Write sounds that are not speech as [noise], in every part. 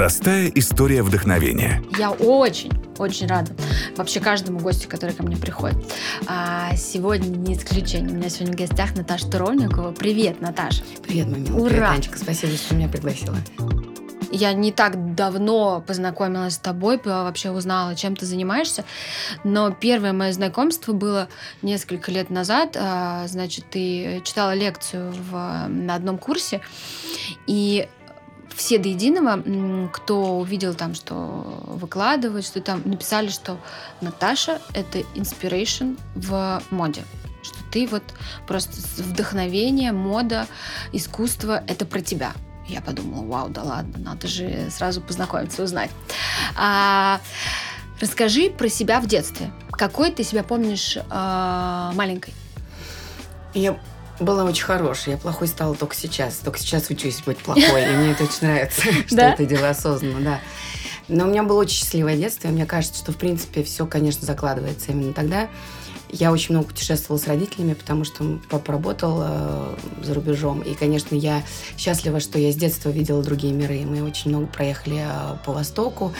Простая история вдохновения. Я очень, очень рада вообще каждому гостю, который ко мне приходит. А сегодня не исключение. У меня сегодня в гостях Наташа Туровникова. Привет, Наташа. Привет, мамина. Ура! Привет, Анечка. Спасибо, что меня пригласила. Я не так давно познакомилась с тобой, вообще узнала, чем ты занимаешься. Но первое мое знакомство было несколько лет назад. А, Значит, ты читала лекцию в, на одном курсе, и все до единого, кто увидел там, что выкладывать, что там написали, что Наташа — это inspiration в моде. Что ты вот просто вдохновение, мода, искусство — это про тебя. Я подумала, вау, да ладно, надо же сразу познакомиться, узнать. А, расскажи про себя в детстве. Какой ты себя помнишь а, маленькой? Я была очень хорошей. Я плохой стала только сейчас. Только сейчас учусь быть плохой. И мне [laughs] это очень нравится, что это делаю осознанно, да. Но у меня было очень счастливое детство. И мне кажется, что, в принципе, все, конечно, закладывается именно тогда. Я очень много путешествовала с родителями, потому что папа работал э, за рубежом. И, конечно, я счастлива, что я с детства видела другие миры. Мы очень много проехали э, по Востоку.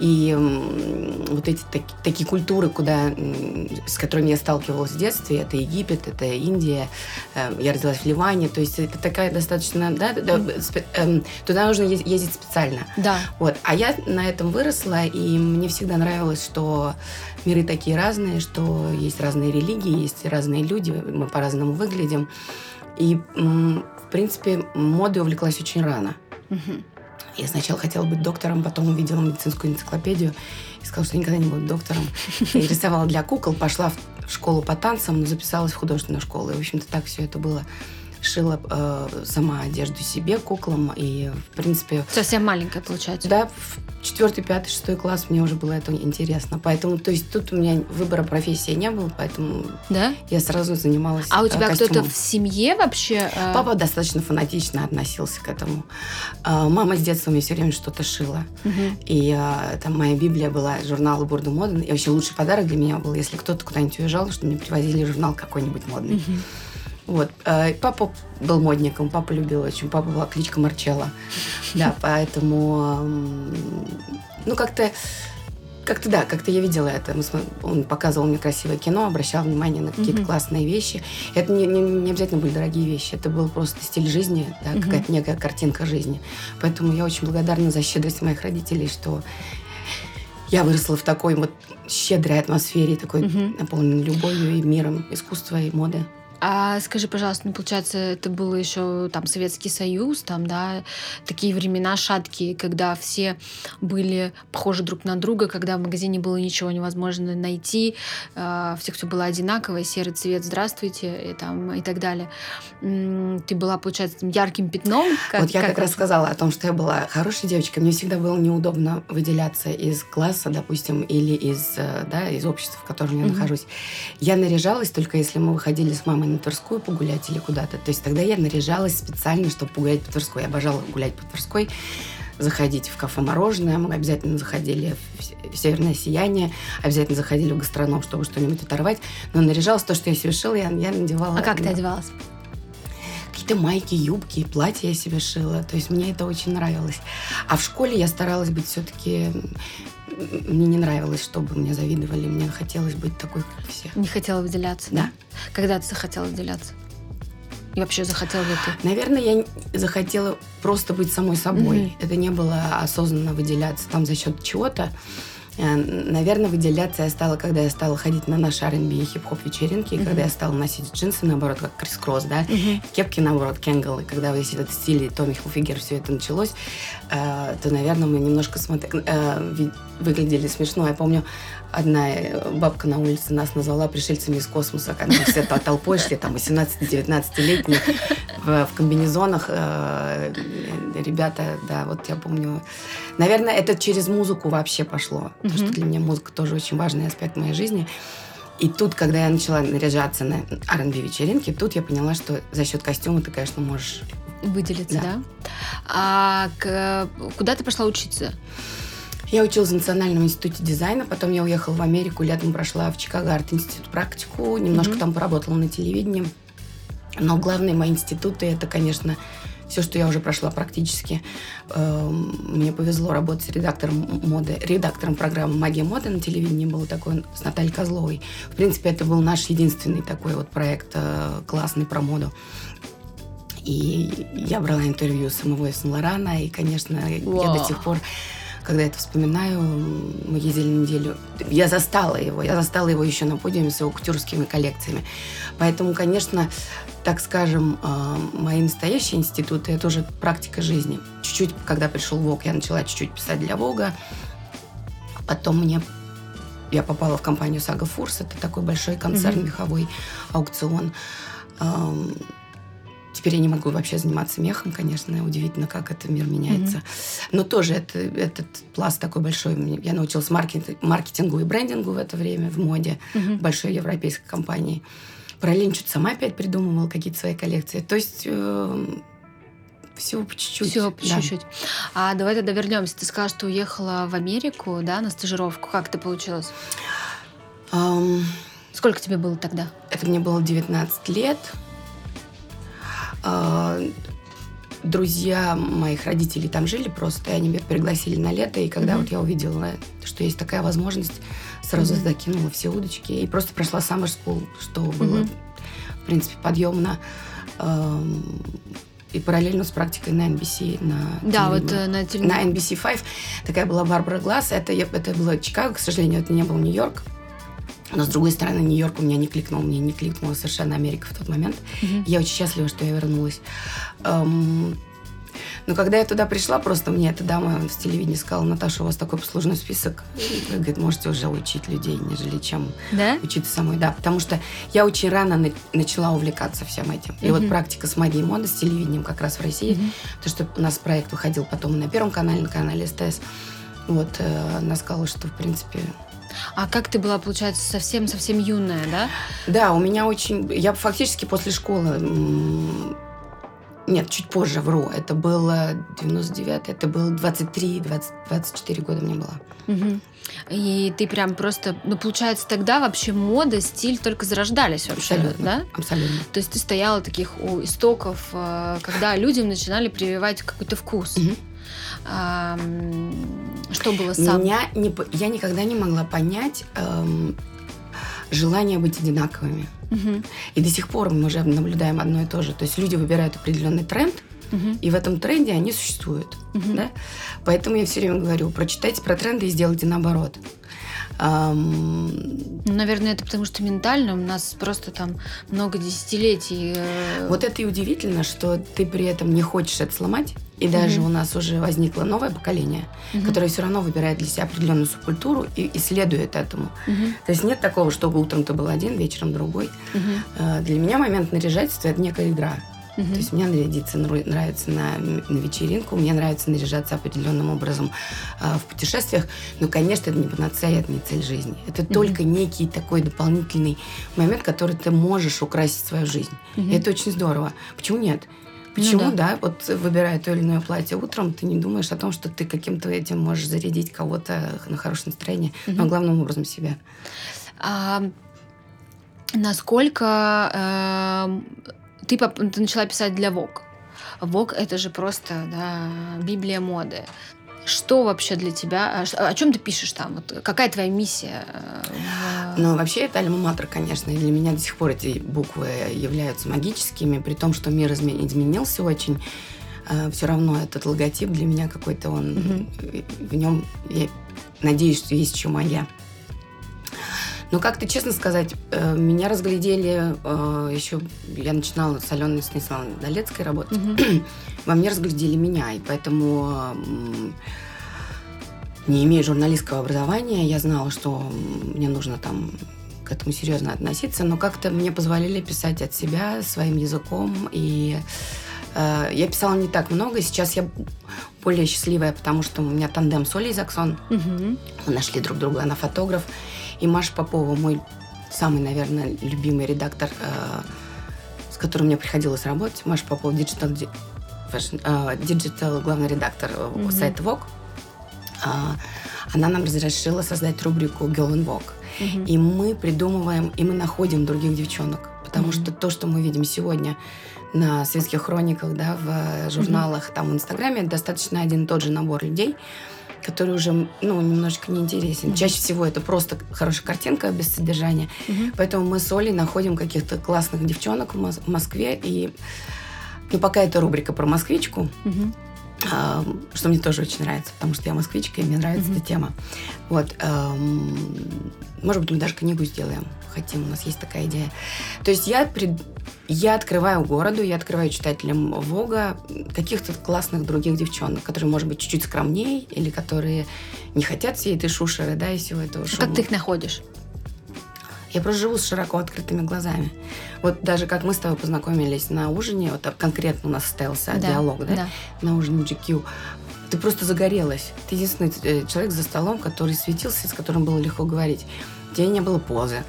И м, вот эти таки- такие культуры, куда, м, с которыми я сталкивалась в детстве, это Египет, это Индия, э, я родилась в Ливане, то есть это такая достаточно, да, да, эм, туда нужно ездить специально. Да. Вот. А я на этом выросла, и мне всегда нравилось, что миры такие разные, что есть разные религии, есть разные люди, мы по-разному выглядим. И, в принципе, модой увлеклась очень рано. Я сначала хотела быть доктором, потом увидела медицинскую энциклопедию и сказала, что никогда не буду доктором. Я [laughs] рисовала для кукол, пошла в школу по танцам, но записалась в художественную школу. И, в общем-то, так все это было. Шила э, сама одежду себе, куклам. И, в принципе, Совсем маленькая, получается. да, в четвертый, пятый, шестой класс мне уже было это интересно. Поэтому, то есть тут у меня выбора профессии не было, поэтому Да? я сразу занималась А у э, тебя кто-то костюмом. в семье вообще? э, Папа достаточно фанатично относился к этому. А, Мама с детства мне все время что-то шила. мгм. И а, там моя Библия была журнал Бурда Моден. И вообще лучший подарок для меня был, если кто-то куда-нибудь уезжал, что мне привозили журнал какой-нибудь модный. Мгм. Вот. А, Папа был модником, папа любил очень. Папа была кличка Марчелла. Да, поэтому... Ну, как-то... Как-то да, как-то я видела это. Он показывал мне красивое кино, обращал внимание на какие-то Мгм. классные вещи. Это не, не- не обязательно были дорогие вещи, это был просто стиль жизни, да, Мгм. какая-то некая картинка жизни. Поэтому я очень благодарна за щедрость моих родителей, что я выросла в такой вот щедрой атмосфере, такой Мгм. наполненной любовью и миром искусства и моды. А скажи, пожалуйста, ну, получается, это было еще там Советский Союз, там, да, такие времена шаткие, когда все были похожи друг на друга, когда в магазине было ничего невозможно найти, э, все все было одинаковое, серый цвет, здравствуйте, и, там, и так далее. Ты была, получается, таким ярким пятном? [laughs] вот я как, раз это? сказала о том, что я была хорошей девочкой. Мне всегда было неудобно выделяться из класса, допустим, или из, э, да, из общества, в котором я Мгм. нахожусь. Я наряжалась только если мы выходили с мамой на Тверскую погулять или куда-то. То есть тогда я наряжалась специально, чтобы погулять по Тверской. Я обожала гулять по Тверской заходить в кафе мороженое, мы обязательно заходили в северное сияние, обязательно заходили в гастроном, чтобы что-нибудь оторвать. Но наряжалась то, что я себе шила, я, я надевала. А как ты одевалась? какие-то майки, юбки, платья я себе шила. То есть мне это очень нравилось. А в школе я старалась быть все-таки... Мне не нравилось, чтобы мне завидовали. Мне хотелось быть такой, как все. Не хотела выделяться, да? Когда ты захотела выделяться? И вообще захотела ли ты? Наверное, я захотела просто быть самой собой. Мгм. Это не было осознанно выделяться там за счет чего-то. Э, Наверное, выделяться я стала, когда я стала ходить на наши R&B и хип-хоп вечеринки, и Мгм. когда я стала носить джинсы, наоборот, как крисс-кросс, да, кепки, наоборот, Кенгл, и когда весь этот стиль и Томми Хилфигер все это началось, э, то, наверное, мы немножко смотри- э, выглядели смешно. Я помню, одна э, бабка на улице нас назвала пришельцами из космоса, когда мы все тол- толпой шли, там, 18-19-летние, в, в комбинезонах. э, ребята, да, вот я помню. Наверное, это через музыку вообще пошло, потому что для меня музыка тоже очень важный аспект моей жизни. И тут, когда я начала наряжаться на R&B вечеринки, тут я поняла, что за счет костюма ты, конечно, можешь... Выделиться, да? Да. А к- куда ты пошла учиться? Я училась в Национальном институте дизайна, потом я уехала в Америку, летом прошла в Чикаго арт-институт практику, немножко Мгм. там поработала на телевидении. Но главные мои институты это, конечно, все, что я уже прошла практически. Эм, мне повезло работать редактором моды, редактором программы «Магия моды» на телевидении было такое с Натальей Козловой. В принципе, это был наш единственный такой вот проект э, классный про моду. И я брала интервью самого Сен Лорана, и, конечно, Вау. я до сих пор когда это вспоминаю, мы ездили неделю. Я застала его, я застала его еще на подиуме с его кутюрскими коллекциями. Поэтому, конечно, так скажем, э, мои настоящие институты – это уже практика жизни. Чуть-чуть, когда пришел ВОГ, я начала чуть-чуть писать для ВОГа. Потом мне я попала в компанию Сага Фурс. Это такой большой концерн, mm-hmm. меховой аукцион. Эм, теперь я не могу вообще заниматься мехом, конечно. Удивительно, как это мир меняется. Mm-hmm. Но тоже это, этот пласт такой большой. Я научилась маркетингу и брендингу в это время в моде. Mm-hmm. Большой европейской компании параллельно что-то сама опять придумывала какие-то свои коллекции. То есть э, все по чуть-чуть. Все по да. чуть-чуть. А давай тогда вернемся. Ты сказала, что уехала в Америку, да, на стажировку. Как это получилось? Um, Сколько тебе было тогда? Это мне было 19 лет. Uh, друзья моих родителей там жили просто, и они меня пригласили на лето. И когда mm-hmm. вот я увидела, что есть такая возможность, сразу mm-hmm. закинула все удочки и просто прошла Summer School, что mm-hmm. было, в принципе, подъемно. Эм, и параллельно с практикой на NBC. На да, вот э, на телевидении. На NBC 5 такая была Барбара Глаз. Это, это было Чикаго, к сожалению, это не был Нью-Йорк. Но, с другой стороны, Нью-Йорк у меня не кликнул, мне не кликнула совершенно Америка в тот момент. Mm-hmm. Я очень счастлива, что я вернулась. Эм, но когда я туда пришла, просто мне эта дама с телевидения сказала, Наташа, у вас такой послужной список. Вы, говорит, можете уже учить людей, нежели чем да? учиться самой. Да, потому что я очень рано на- начала увлекаться всем этим. И uh-huh. вот практика с магией моды, с телевидением как раз в России, uh-huh. то, что у нас проект выходил потом на Первом канале, на канале СТС, вот, э, она сказала, что, в принципе, а как ты была, получается, совсем-совсем юная, да? Да, у меня очень... Я фактически после школы нет, чуть позже, вру. Это было 99 это было 23, 20, 24 года мне было. Угу. И ты прям просто, ну, получается, тогда вообще мода, стиль только зарождались вообще, абсолютно, да? Абсолютно. То есть ты стояла таких у истоков, э, когда людям начинали прививать какой-то вкус. Угу. Что было сам? Меня не, я никогда не могла понять эм, желание быть одинаковыми. Угу. И до сих пор мы уже наблюдаем одно и то же. То есть люди выбирают определенный тренд, угу. и в этом тренде они существуют. Угу. Да? Поэтому я все время говорю, прочитайте про тренды и сделайте наоборот. Um, Наверное, это потому что ментально у нас просто там много десятилетий. Э, вот это и удивительно, что ты при этом не хочешь это сломать. И даже угу. у нас уже возникло новое поколение, угу. которое все равно выбирает для себя определенную субкультуру и исследует этому. Угу. То есть нет такого, чтобы утром ты был один, вечером другой. Угу. Для меня момент наряжательства это некая игра. Угу. То есть мне нарядиться нравится на, на вечеринку, мне нравится наряжаться определенным образом э, в путешествиях. Но, конечно, это не панацея, это не цель жизни. Это угу. только некий такой дополнительный момент, который ты можешь украсить свою жизнь. Угу. И это очень здорово. Почему нет? Почему, ну, да. да, вот выбирая то или иное платье утром, ты не думаешь о том, что ты каким-то этим можешь зарядить кого-то на хорошее настроение, угу. но главным образом себя. А, насколько э, ты, ты начала писать для ВОК. ВОК это же просто да, Библия моды. Что вообще для тебя? А о чем ты пишешь там? Вот какая твоя миссия? Э, ну, вообще, это альма-матер, конечно. И для меня до сих пор эти буквы являются магическими, при том, что мир изменился очень. Э, Все равно этот логотип для меня какой-то он... Угу. В нем, я надеюсь, что есть еще моя но как-то, честно сказать, э, меня разглядели э, еще... Я начинала с Аленой Станиславовной Долецкой работать. Угу. Во мне разглядели меня, и поэтому не имея журналистского образования, я знала, что мне нужно там к этому серьезно относиться, но как-то мне позволили писать от себя своим языком, и э, я писала не так много, сейчас я более счастливая, потому что у меня тандем с Олей Заксон, угу. мы нашли друг друга, она фотограф, и Маша Попова, мой самый, наверное, любимый редактор, э, с которым мне приходилось работать. Маша Попова, digital, э, digital главный редактор mm-hmm. сайта Vogue. Э, она нам разрешила создать рубрику Girl in Vogue. Mm-hmm. И мы придумываем, и мы находим других девчонок Потому mm-hmm. что то, что мы видим сегодня на светских хрониках, да, в э, журналах, mm-hmm. там, в Инстаграме, достаточно один и тот же набор людей, который уже, ну, немножечко неинтересен. Mm-hmm. Чаще всего это просто хорошая картинка без содержания. Mm-hmm. Поэтому мы с Олей находим каких-то классных девчонок в Москве. И, ну, пока это рубрика про москвичку, mm-hmm что мне тоже очень нравится, потому что я москвичка, и мне нравится mm-hmm. эта тема. Вот. Может быть, мы даже книгу сделаем. Хотим, у нас есть такая идея. То есть я, пред... я открываю городу, я открываю читателям Вога каких-то классных других девчонок, которые, может быть, чуть-чуть скромнее, или которые не хотят всей этой шушеры, да, и всего этого шума. А как ты их находишь? Я просто живу с широко открытыми глазами. Вот даже как мы с тобой познакомились на ужине, вот конкретно у нас состоялся да, диалог, да, да, на ужине GQ, ты просто загорелась. Ты единственный э, человек за столом, который светился, с которым было легко говорить. У тебя не было позы.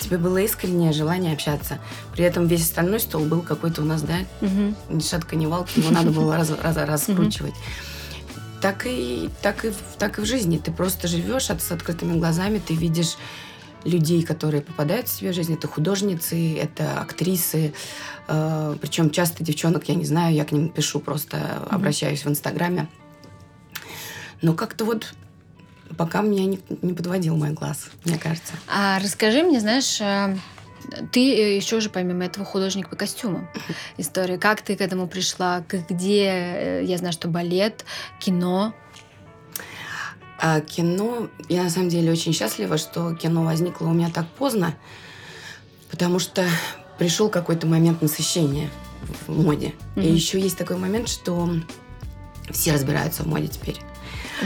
Тебе было искреннее желание общаться. При этом весь остальной стол был какой-то у нас, да, угу. ни шатка, ни валка, его надо было раз, раз, раскручивать. Так и, так, и, так и в жизни. Ты просто живешь от, с открытыми глазами, ты видишь людей, которые попадают в себе в жизнь. Это художницы, это актрисы. Э, причем часто девчонок, я не знаю, я к ним пишу, просто обращаюсь в Инстаграме. Но как-то вот пока меня не, не подводил мой глаз, мне кажется. А расскажи мне, знаешь, э, ты еще же помимо этого художник по костюмам. История, как ты к этому пришла, где, э, я знаю, что балет, кино. А кино, я на самом деле очень счастлива, что кино возникло у меня так поздно, потому что пришел какой-то момент насыщения в моде. Mm-hmm. И еще есть такой момент, что все разбираются в моде теперь.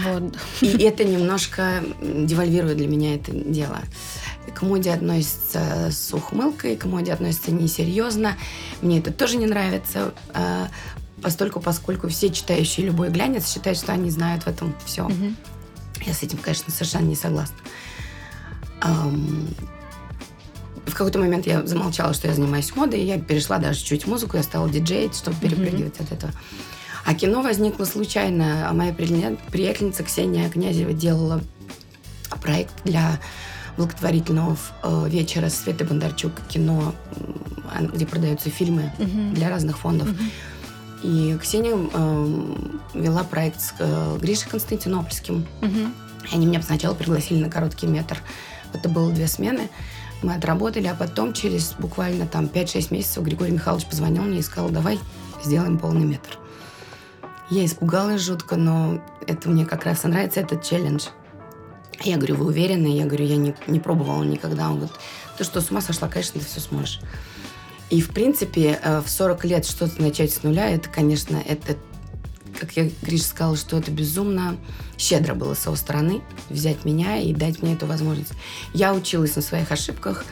Вот. И это немножко девальвирует для меня это дело. К моде относится с ухмылкой, к моде относится несерьезно. Мне это тоже не нравится, а, постольку, поскольку все читающие любой глянец считают, что они знают в этом все. Угу. Я с этим, конечно, совершенно не согласна. В какой-то момент я замолчала, что я занимаюсь модой, и я перешла даже чуть музыку, я стала диджеить, чтобы перепрыгивать mm-hmm. от этого. А кино возникло случайно. А моя приятельница Ксения Князева делала проект для благотворительного э, вечера Светы Бондарчук кино, где продаются фильмы uh-huh. для разных фондов. Uh-huh. И Ксения э, вела проект с э, Гришей Константинопольским. Угу. И они меня сначала пригласили на короткий метр. Это было две смены. Мы отработали, а потом через буквально там 5-6 месяцев Григорий Михайлович позвонил мне и сказал, давай сделаем полный метр. Я испугалась жутко, но это мне как раз и нравится, этот челлендж. Я говорю, вы уверены? Я говорю, я не, не пробовала никогда. Он говорит, ты что, с ума сошла? Конечно, ты все сможешь. И, в принципе, э, в 40 лет что-то начать с нуля, это, конечно, это, как я, Гриша сказала, что это безумно щедро было с его стороны взять меня и дать мне эту возможность. Я училась на своих ошибках,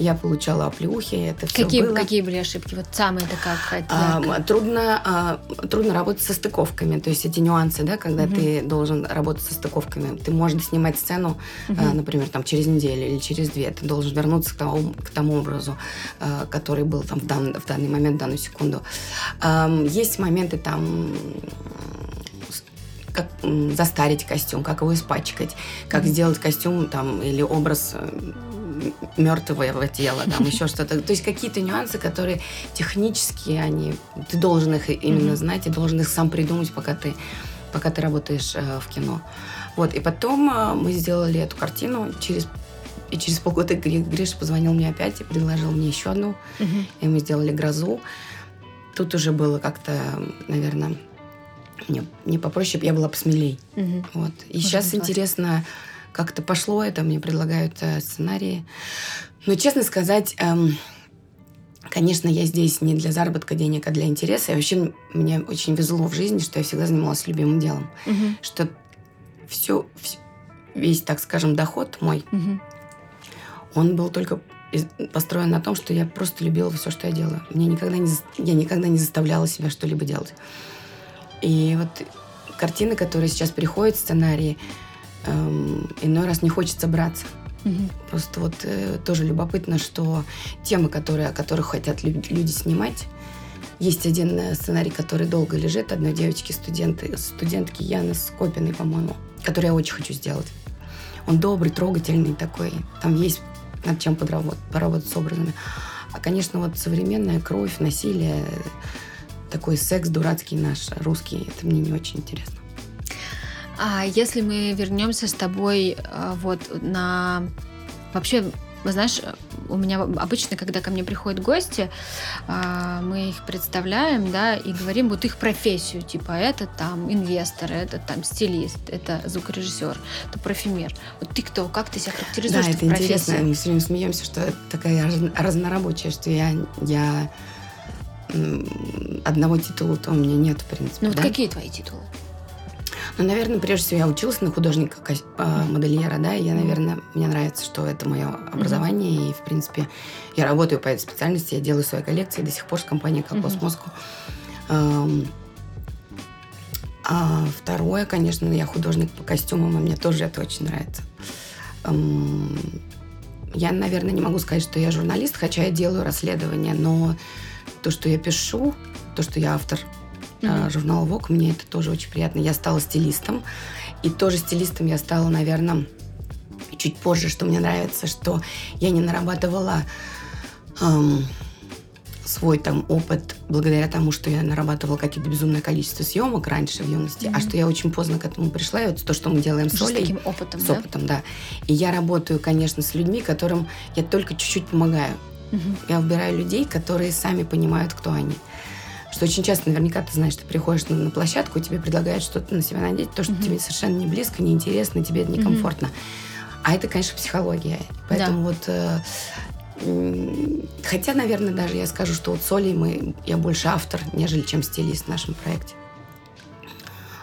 я получала оплеухи, это все какие, было. Какие были ошибки? Вот самые это как? А, трудно, а, трудно работать со стыковками, то есть эти нюансы, да, когда угу. ты должен работать со стыковками. Ты можешь снимать сцену, угу. а, например, там через неделю или через две, ты должен вернуться к тому, к тому образу, а, который был там в, дан, в данный момент, в данную секунду. А, есть моменты там как застарить костюм, как его испачкать, как mm-hmm. сделать костюм там или образ мертвого тела, там еще что-то. То есть какие-то нюансы, которые технические, они, ты должен их именно знать и должен их сам придумать, пока ты, пока ты работаешь э, в кино. Вот, и потом э, мы сделали эту картину через и через полгода Гриша позвонил мне опять и предложил мне еще одну. Mm-hmm. И мы сделали грозу. Тут уже было как-то, наверное, мне не попроще, я была посмелей. Mm-hmm. Вот. И Может сейчас интересно, как-то пошло это, мне предлагают э, сценарии. Но, честно сказать, эм, конечно, я здесь не для заработка денег, а для интереса. И вообще мне очень везло в жизни, что я всегда занималась любимым делом. Угу. Что все, весь, так скажем, доход мой, угу. он был только построен на том, что я просто любила все, что я делаю. Мне никогда не, я никогда не заставляла себя что-либо делать. И вот картины, которые сейчас приходят, сценарии, эм, иной раз не хочется браться. Угу. Просто вот э, тоже любопытно, что темы, которые, о которых хотят люди снимать, есть один э, сценарий, который долго лежит, одной девочки, студенты, студентки Яны Скопиной, по-моему, который я очень хочу сделать. Он добрый, трогательный такой. Там есть над чем подработать, поработать с образами. А, конечно, вот современная кровь, насилие, такой секс дурацкий наш, русский, это мне не очень интересно. А если мы вернемся с тобой а, вот на вообще знаешь, у меня обычно, когда ко мне приходят гости, а, мы их представляем, да, и говорим вот их профессию, типа это там инвестор, это там стилист, это звукорежиссер, это парфюмер. Вот ты кто, как ты себя характеризуешь? Да, это интересно. Мы все время смеемся, что такая разнорабочая, что я, я одного титула-то у меня нет, в принципе. Ну вот да? какие твои титулы? Ну, наверное, прежде всего я училась на художника-модельера, да, и я, наверное, мне нравится, что это мое образование, mm-hmm. и, в принципе, я работаю по этой специальности, я делаю свои коллекции до сих пор с компанией «Кокос mm-hmm. Москва». А второе, конечно, я художник по костюмам, и мне тоже это очень нравится. Я, наверное, не могу сказать, что я журналист, хотя я делаю расследования, но то, что я пишу, то, что я автор mm-hmm. журнала Vogue, мне это тоже очень приятно. Я стала стилистом, и тоже стилистом я стала, наверное, чуть позже, что мне нравится, что я не нарабатывала эм, свой там опыт благодаря тому, что я нарабатывала какие-то безумное количество съемок раньше в юности, mm-hmm. а что я очень поздно к этому пришла, и вот то, что мы делаем с Олей. С таким опытом, С да? опытом, да. И я работаю, конечно, с людьми, которым я только чуть-чуть помогаю. Mm-hmm. Я выбираю людей, которые сами понимают, кто они. Что очень часто, наверняка, ты знаешь, ты приходишь на, на площадку, и тебе предлагают что-то на себя надеть, то, что mm-hmm. тебе совершенно не близко, не интересно, тебе это некомфортно. Mm-hmm. А это, конечно, психология. Поэтому да. вот... Э, хотя, наверное, даже я скажу, что вот с Олей мы, я больше автор, нежели чем стилист в нашем проекте.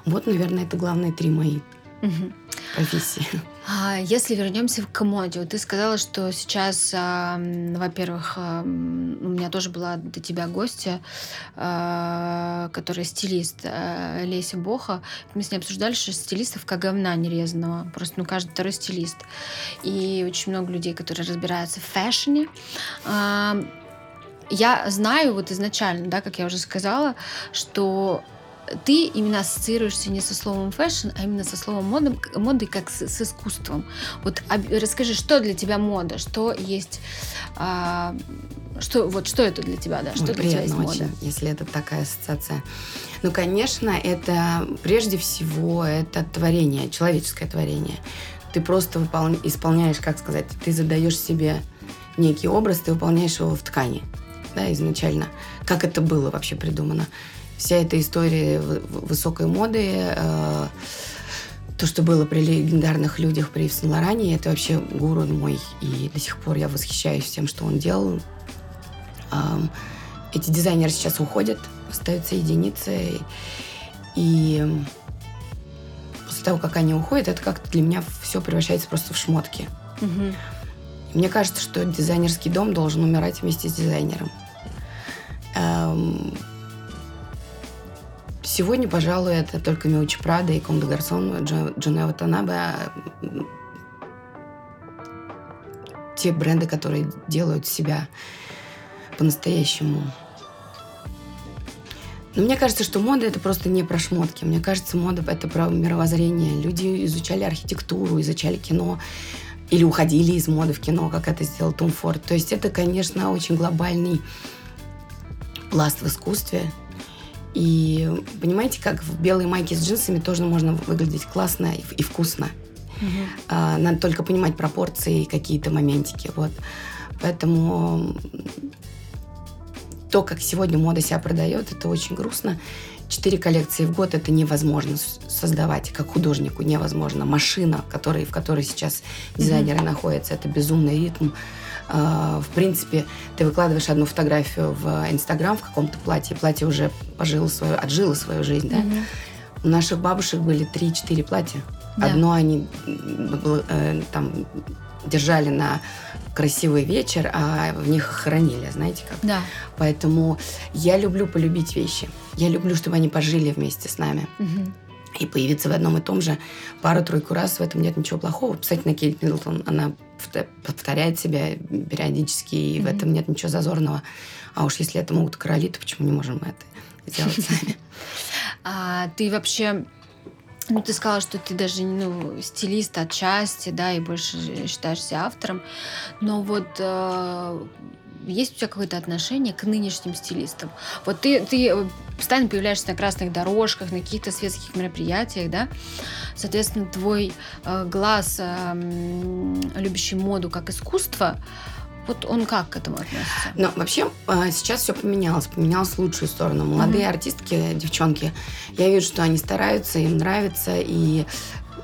Вот, наверное, это главные три мои угу. профессии. А если вернемся к моде, вот ты сказала, что сейчас, во-первых, у меня тоже была до тебя гостья, а, которая стилист а, Леся Боха. Мы с ней обсуждали, что стилистов как говна нерезанного. Просто ну, каждый второй стилист. И очень много людей, которые разбираются в fashion е. Я знаю вот изначально, да, как я уже сказала, что ты именно ассоциируешься не со словом fashion, а именно со словом мода, моды как с, с искусством. Вот об, расскажи, что для тебя мода, что есть, а, что вот что это для тебя, да, что Ой, для тебя есть мода? Очень, если это такая ассоциация. Ну, конечно, это прежде всего это творение, человеческое творение. Ты просто выпол... исполняешь, как сказать, ты задаешь себе некий образ, ты выполняешь его в ткани, да, изначально. Как это было вообще придумано? Вся эта история высокой моды, э, то, что было при легендарных людях при Сен-Лоране, это вообще гуру мой. И до сих пор я восхищаюсь тем, что он делал. Эти дизайнеры сейчас уходят, остаются единицы. И после того, как они уходят, это как-то для меня все превращается просто в шмотки. Угу. Мне кажется, что дизайнерский дом должен умирать вместе с дизайнером. Сегодня, пожалуй, это только Миучи Прада и Ком де Гарсон, Джанео Танабе. Те бренды, которые делают себя по-настоящему. Но мне кажется, что мода это просто не про шмотки. Мне кажется, мода это про мировоззрение. Люди изучали архитектуру, изучали кино или уходили из моды в кино, как это сделал Том Форд. То есть это, конечно, очень глобальный пласт в искусстве, и понимаете, как в белой майке с джинсами тоже можно выглядеть классно и, и вкусно. Угу. А, надо только понимать пропорции и какие-то моментики. Вот. Поэтому то, как сегодня мода себя продает, это очень грустно. Четыре коллекции в год это невозможно создавать, как художнику невозможно. Машина, который, в которой сейчас дизайнеры mm-hmm. находятся, это безумный ритм. А, в принципе, ты выкладываешь одну фотографию в Инстаграм в каком-то платье, платье уже пожило свою, отжило свою жизнь, да? Mm-hmm. У наших бабушек были 3-4 платья. Да. Одно они э, там держали на красивый вечер, а в них хранили, знаете как? Да. Поэтому я люблю полюбить вещи. Я люблю, чтобы они пожили вместе с нами. Угу. И появиться в одном и том же пару-тройку раз, в этом нет ничего плохого. Кстати, на Кейт Миддлтон, она повторяет себя периодически, и mm-hmm. в этом нет ничего зазорного. А уж если это могут короли, то почему не можем мы это сделать [laughs] сами? А ты вообще ну, ты сказала, что ты даже ну, стилист отчасти, да, и больше считаешься автором. Но вот э, есть у тебя какое-то отношение к нынешним стилистам? Вот ты, ты э, постоянно появляешься на красных дорожках, на каких-то светских мероприятиях, да? Соответственно, твой э, глаз, э, любящий моду как искусство, вот он как к этому относится? Ну, вообще, э, сейчас все поменялось. Поменялось в лучшую сторону. Молодые mm-hmm. артистки, девчонки, я вижу, что они стараются, им нравится. И,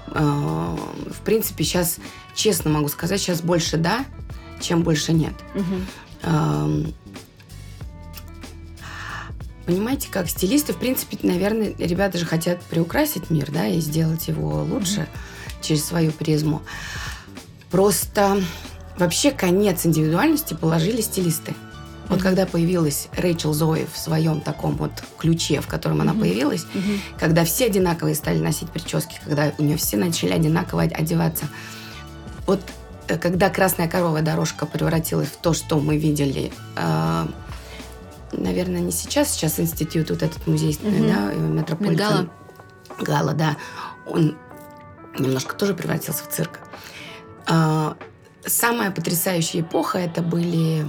э, в принципе, сейчас, честно могу сказать, сейчас больше да, чем больше нет. Mm-hmm. Понимаете, как стилисты, в принципе, наверное, ребята же хотят приукрасить мир, да, и сделать его лучше mm-hmm. через свою призму. Просто Вообще конец индивидуальности положили стилисты. Вот mm-hmm. когда появилась Рэйчел Зои в своем таком вот ключе, в котором mm-hmm. она появилась, mm-hmm. когда все одинаковые стали носить прически, когда у нее все начали одинаково одеваться, вот когда красная коровая дорожка превратилась в то, что мы видели, э, наверное, не сейчас, сейчас институт вот этот музейный, mm-hmm. да, метрополитен. Гала. Гала, да, он немножко тоже превратился в цирк. Э, Самая потрясающая эпоха это были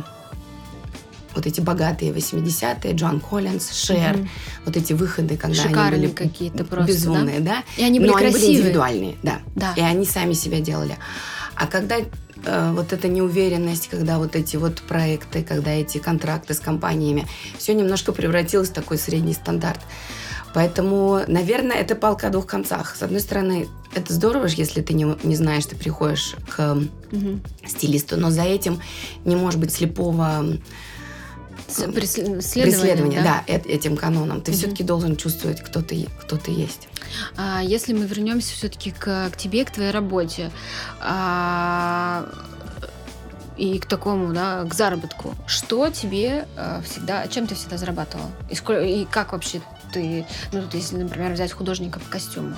вот эти богатые 80-е, Джон Коллинз, Шер, mm-hmm. вот эти выходы, когда Шикарные они были какие-то просто, безумные, да? да? И они были Но красивые. они были индивидуальные, да. да. И они сами себя делали. А когда э, вот эта неуверенность, когда вот эти вот проекты, когда эти контракты с компаниями, все немножко превратилось в такой средний стандарт. Поэтому, наверное, это палка о двух концах. С одной стороны, это здорово, если ты не, не знаешь, ты приходишь к угу. стилисту, но за этим не может быть слепого преследование, преследование да? да, этим каноном. Ты угу. все-таки должен чувствовать, кто ты, кто ты есть. А если мы вернемся все-таки к, к тебе, к твоей работе, а, и к такому, да, к заработку, что тебе а, всегда, чем ты всегда зарабатывал? И, сколько, и как вообще ты, ну, если, например, взять художника по костюму,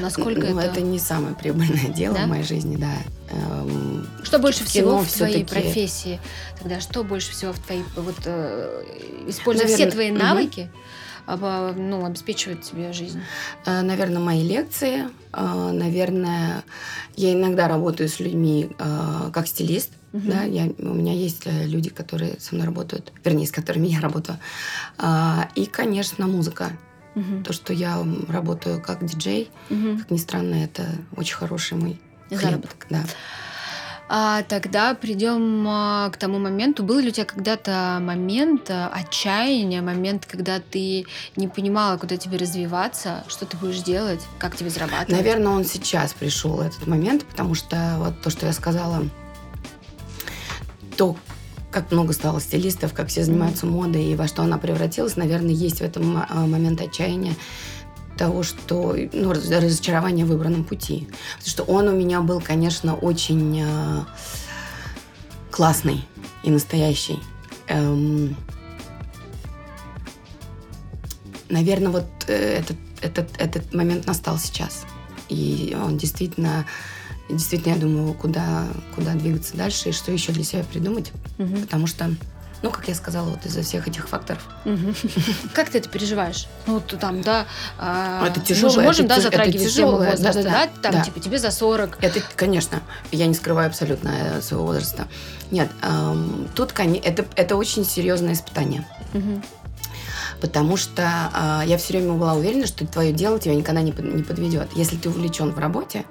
насколько ну, это... это не самое прибыльное [laughs] дело да? в моей жизни, да. Эм, что больше всего в твоей профессии? Тогда что больше всего в твоей... Вот, э, используя Наверное, все твои навыки, угу. Ну, обеспечивает тебе жизнь? Э, наверное, мои лекции. Э, наверное, я иногда работаю с людьми э, как стилист. Угу. Да, я, у меня есть люди, которые со мной работают, вернее, с которыми [laughs] я работаю. И, конечно, музыка. Угу. То, что я работаю как диджей, угу. как ни странно, это очень хороший мой заработок. Да. А, тогда придем а, к тому моменту. Был ли у тебя когда-то момент а, отчаяния, момент, когда ты не понимала, куда тебе развиваться, что ты будешь делать, как тебе зарабатывать? Наверное, он сейчас пришел этот момент, потому что вот то, что я сказала, то, как много стало стилистов, как все занимаются модой и во что она превратилась, наверное, есть в этом а, момент отчаяния того, что ну, разочарование в выбранном пути. Потому что он у меня был, конечно, очень э, классный и настоящий. Эм, наверное, вот э, этот, этот, этот момент настал сейчас. И он действительно действительно, я думаю, куда, куда двигаться дальше и что еще для себя придумать. Угу. Потому что, ну, как я сказала, вот из-за всех этих факторов. [laughs] Как ты это переживаешь? Ну, там, да. А, это тяжело. Мы же можем, это, да, затрагивать тему возраста, да, да, да? Там, типа, тебе за 40. Это, конечно, я не скрываю абсолютно э, своего возраста. Нет, тут это, это очень серьезное испытание. Потому что э, я все время была уверена, что твое дело тебя никогда не, не подведет. Если ты увлечен в работе,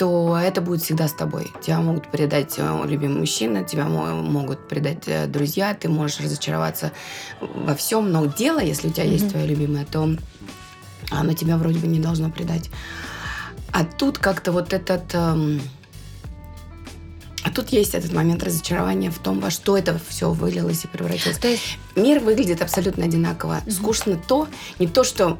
то это будет всегда с тобой. Тебя могут предать э, любимый мужчина, тебя могут предать э, друзья, ты можешь разочароваться во всем, но дело, если у тебя mm-hmm. есть твое любимое, то оно тебя вроде бы не должно предать. А тут как-то вот этот... Эм, а тут есть этот момент разочарования в том, во что это все вылилось и превратилось. То есть мир выглядит абсолютно одинаково. Mm-hmm. Скучно то, не то, что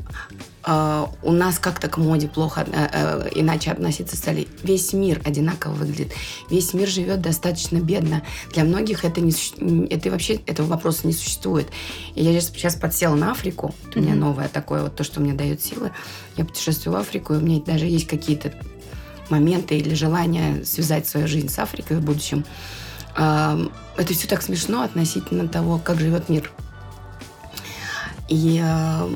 у нас как-то к моде плохо э, э, иначе относиться стали. Весь мир одинаково выглядит. Весь мир живет достаточно бедно. Для многих это не это вообще этого вопроса не существует. И я сейчас подсела на Африку. Mm-hmm. У меня новое такое вот то, что мне дает силы. Я путешествую в Африку, и у меня даже есть какие-то моменты или желание связать свою жизнь с Африкой в будущем. Э, это все так смешно относительно того, как живет мир. И э,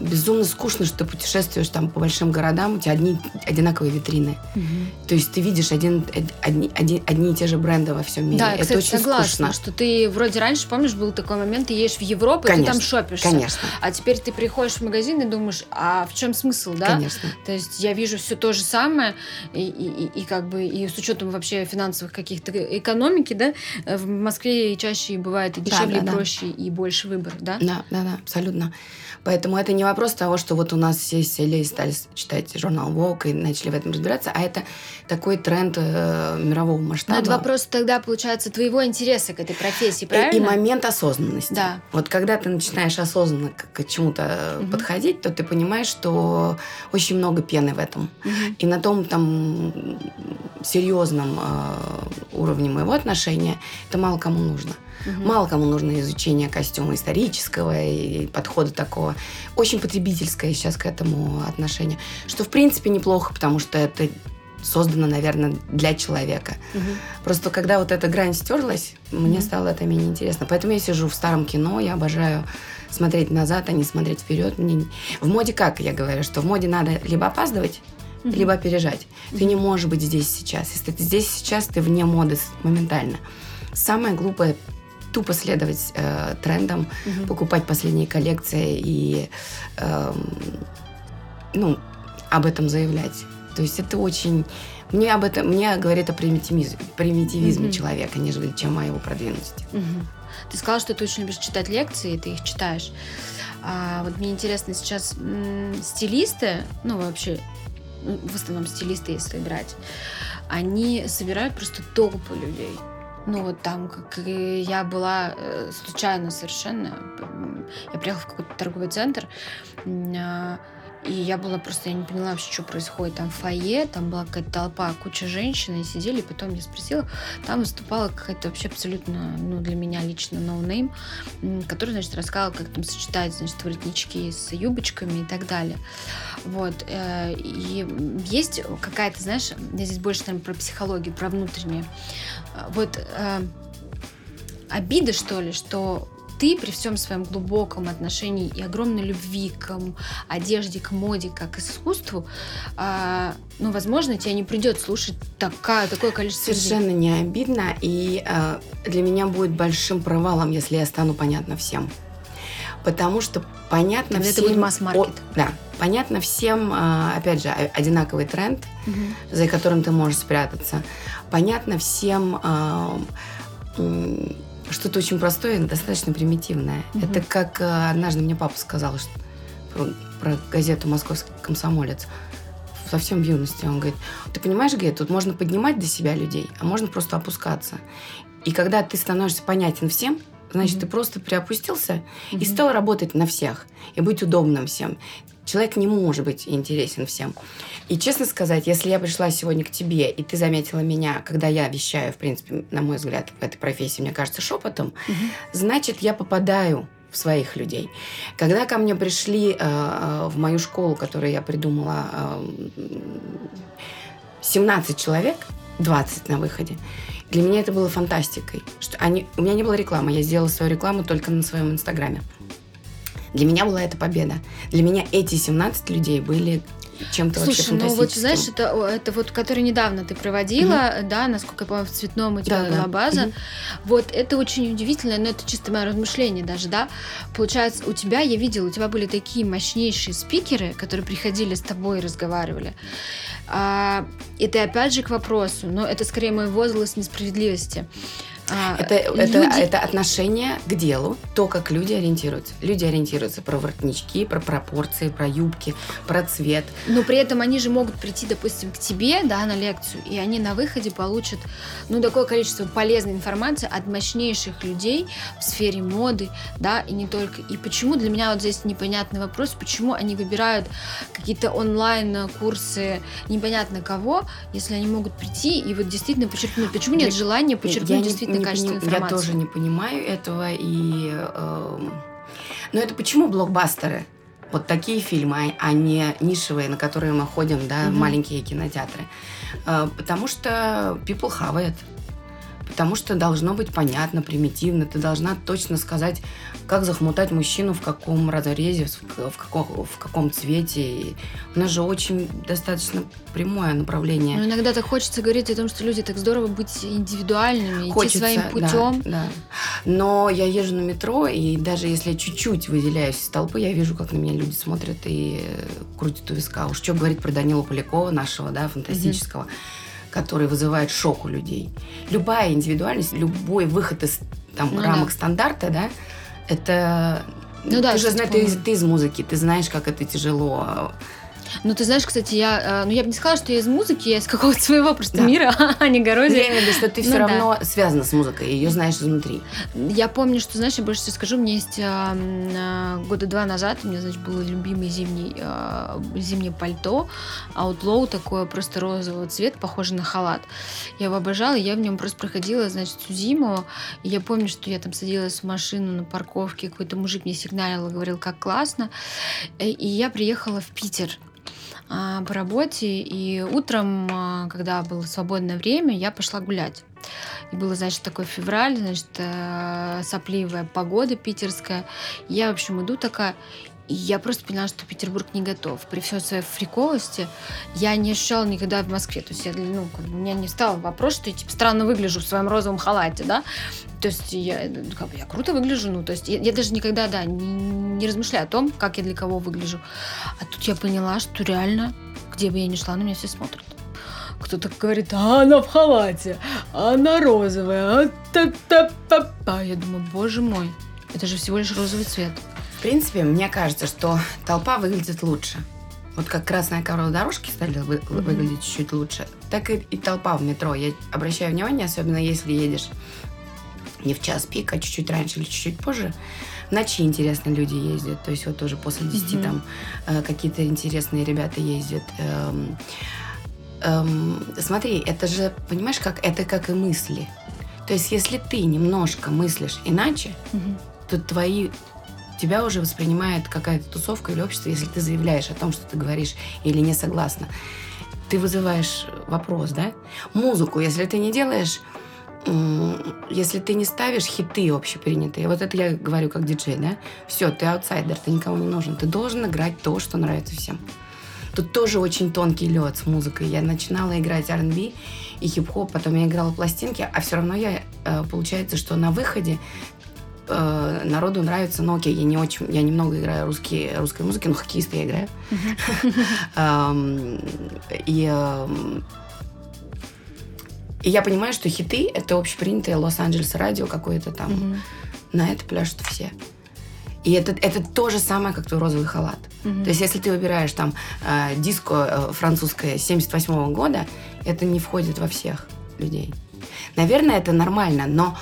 безумно скучно, что ты путешествуешь там по большим городам, у тебя одни одинаковые витрины. Угу. То есть ты видишь один, одни, одни, одни и те же бренды во всем мире. Да, это кстати, очень согласна, скучно. что ты вроде раньше, помнишь, был такой момент, ты едешь в Европу, и ты там шопишься. Конечно. А теперь ты приходишь в магазин и думаешь, а в чем смысл, да? Конечно. То есть я вижу все то же самое, и, и, и, и как бы и с учетом вообще финансовых каких-то экономики, да, в Москве чаще бывает и дешевле, да, да, и проще, да. и больше выбор, да? Да, да, да, абсолютно. Поэтому это не вопрос того, что вот у нас все сели и стали читать журнал Vogue и начали в этом разбираться, а это такой тренд э, мирового масштаба. Но это вопрос тогда, получается, твоего интереса к этой профессии, правильно? И, и момент осознанности. Да. Вот когда ты начинаешь осознанно к, к чему-то угу. подходить, то ты понимаешь, что очень много пены в этом. Угу. И на том там серьезном э, уровне моего отношения это мало кому нужно. Угу. Мало кому нужно изучение костюма исторического и подхода такого. Очень потребительское сейчас к этому отношение. Что, в принципе, неплохо, потому что это создано, наверное, для человека. Угу. Просто когда вот эта грань стерлась, угу. мне стало это менее интересно. Поэтому я сижу в старом кино, я обожаю смотреть назад, а не смотреть вперед. Мне... В моде как я говорю, что в моде надо либо опаздывать, угу. либо опережать. Угу. Ты не можешь быть здесь сейчас. Если ты здесь сейчас, ты вне моды моментально. Самое глупое тупо следовать э, трендам, Мгм. покупать последние коллекции и эм, ну, об этом заявлять. То есть это очень... Мне об этом мне говорит о примитивизме, примитивизме Мгм. человека, нежели чем о его продвинутости. Мгм. Ты сказала, что ты очень любишь читать лекции, ты их читаешь. А вот мне интересно сейчас стилисты, ну вообще, в основном стилисты, если брать, они собирают просто толпы людей. Ну вот там, как я была э, случайно совершенно, я приехала в какой-то торговый центр, а, и я была просто, я не поняла вообще, что происходит. Там фойе, там была какая-то толпа, куча женщин, и сидели, и потом я спросила, там выступала какая-то вообще абсолютно, ну, для меня лично noname, м, который, значит, рассказывал, как там сочетать, значит, воротнички с юбочками и так далее. Вот. э, И есть какая-то, знаешь, я здесь больше, наверное, про психологию, про внутреннее. А, Вот э, обида, что ли, что ты при всем своем глубоком отношении и огромной любви к одежде, к моде, как к искусству, а, ну, возможно, тебе не придет слушать такая, такое количество людей. Совершенно не обидно, и э, для меня будет большим провалом, если я стану понятна всем. Потому что понятно Тогда это всем... будет масс-маркет. Да, понятно всем, э, опять же, одинаковый тренд, Мгм. за которым ты можешь спрятаться. Понятно всем м, что-то очень простое и достаточно примитивное. Мгм. Это как э, однажды мне папа сказал что, про, про газету «Московский комсомолец». Совсем в юности. Он говорит, ты понимаешь, говорит, тут можно поднимать до себя людей, а можно просто опускаться. И когда ты становишься понятен всем, значит, Мгм. ты просто приопустился и Мгм. стал работать на всех, и быть удобным всем. Человек не может быть интересен всем. И честно сказать, если я пришла сегодня к тебе, и ты заметила меня, когда я вещаю, в принципе, на мой взгляд, в этой профессии, мне кажется, шепотом, Мгм. значит, я попадаю в своих людей. Когда ко мне пришли э, э, в мою школу, которую я придумала, э, 17 человек, 20 на выходе, для меня это было фантастикой. Что они, у меня не было рекламы, я сделала свою рекламу только на своем инстаграме. Для меня была это победа. Для меня эти 17 людей были чем-то вообще Слушай, ну вот знаешь, это, это вот, который недавно ты проводила, да, насколько я помню, в цветном у тебя Да, да. была база. Мгм. Вот это очень удивительно, но это чисто мое размышление даже, да. Получается, у тебя, я видела, у тебя были такие мощнейшие спикеры, которые приходили с тобой и разговаривали. А, это опять же к вопросу, но это скорее мой возглас несправедливости. А, Это, люди- это отношение к делу, то, как люди ориентируются. Люди ориентируются про воротнички, про пропорции, про юбки, про цвет. Но при этом они же могут прийти, допустим, к тебе, да, на лекцию, и они на выходе получат, ну, такое количество полезной информации от мощнейших людей в сфере моды, да, и не только. И почему для меня вот здесь непонятный вопрос, почему они выбирают какие-то онлайн-курсы непонятно кого, если они могут прийти и вот действительно подчеркнуть, почему нет Я- желания подчеркнуть не- действительно не качественную поним- Я информацию? тоже не понимаю этого. И, эм, но это почему блокбастеры? Вот такие фильмы, а а не нишевые, на которые мы ходим, да, Мгм. маленькие кинотеатры. Э, Потому что people it. потому что должно быть понятно, примитивно. Ты должна точно сказать, как захмутать мужчину, в каком разрезе, в каком, в каком цвете. У нас же очень достаточно прямое направление. Но иногда так хочется говорить о том, что люди так здорово быть индивидуальными, хочется, идти своим путем. Да, да. Но я езжу на метро, и даже если я чуть-чуть выделяюсь из толпы, я вижу, как на меня люди смотрят и крутят у виска. Уж что говорить про Данила Полякова, нашего, да, фантастического. Mm-hmm который вызывает шок у людей. Любая индивидуальность, любой выход из там, ну, рамок да. стандарта, да, это... Ну, да, ты же знаешь, ты, ты из музыки, ты знаешь, как это тяжело ну, ты знаешь, кстати, я, э, ну, я бы не сказала, что я из музыки, я из какого-то своего просто да. мира, [laughs] а не городе. Я имею в виду, что ты все ну, равно да. связана с музыкой, ее знаешь изнутри. Я помню, что, знаешь, я больше тебе скажу, у меня есть а, а, года два назад, у меня, значит, было любимый зимний, а, зимнее пальто, Outlaw, такое просто розового цвета, похоже на халат. Я его обожала, я в нем просто проходила, значит, всю зиму, и я помню, что я там садилась в машину на парковке, какой-то мужик мне сигналил, говорил, как классно, и я приехала в Питер, по работе, и утром, а, когда было свободное время, я пошла гулять. И было, значит, такой февраль, значит, э, сопливая погода питерская. Я, в общем, иду такая, и я просто поняла, что Петербург не готов. При всей своей фриковости я не ощущала никогда в Москве. То есть я, ну, у меня не стал вопрос, что я типа, странно выгляжу в своем розовом халате, да. То есть я, ну, как бы, я круто выгляжу, ну, то есть я, я даже никогда, да, не, не размышляю о том, как я для кого выгляжу. А тут я поняла, что реально, где бы я ни шла, на меня все смотрят кто-то говорит, а она в халате, а она розовая, а та та та та Я думаю, боже мой, это же всего лишь розовый цвет. В принципе, мне кажется, что толпа выглядит лучше. Вот как красная коровая дорожки стали вы, mm-hmm. выглядеть чуть-чуть лучше, так и, и толпа в метро. Я обращаю внимание, особенно если едешь не в час пик, а чуть-чуть раньше или чуть-чуть позже. Ночи интересные люди ездят. То есть вот тоже после 10 mm-hmm. там э, какие-то интересные ребята ездят. Эм, эм, смотри, это же, понимаешь, как это как и мысли. То есть если ты немножко мыслишь иначе, mm-hmm. то твои тебя уже воспринимает какая-то тусовка или общество, если ты заявляешь о том, что ты говоришь или не согласна. Ты вызываешь вопрос, да? Музыку, если ты не делаешь если ты не ставишь хиты общепринятые, вот это я говорю как диджей, да, все, ты аутсайдер, ты никому не нужен, ты должен играть то, что нравится всем. Тут тоже очень тонкий лед с музыкой. Я начинала играть R&B и хип-хоп, потом я играла пластинки, а все равно я, э, получается, что на выходе э, народу нравится, но окей, я не очень, я немного играю русские, русской музыки, но хоккеиста я играю. [laughs] И и я понимаю, что хиты — это общепринятое Лос-Анджелес радио какое-то там. На это пляшут все. И это, это то же самое, как твой розовый халат. Mm-hmm. То есть, если ты выбираешь там э, диско э, французское 78 -го года, это не входит во всех людей. Наверное, это нормально, но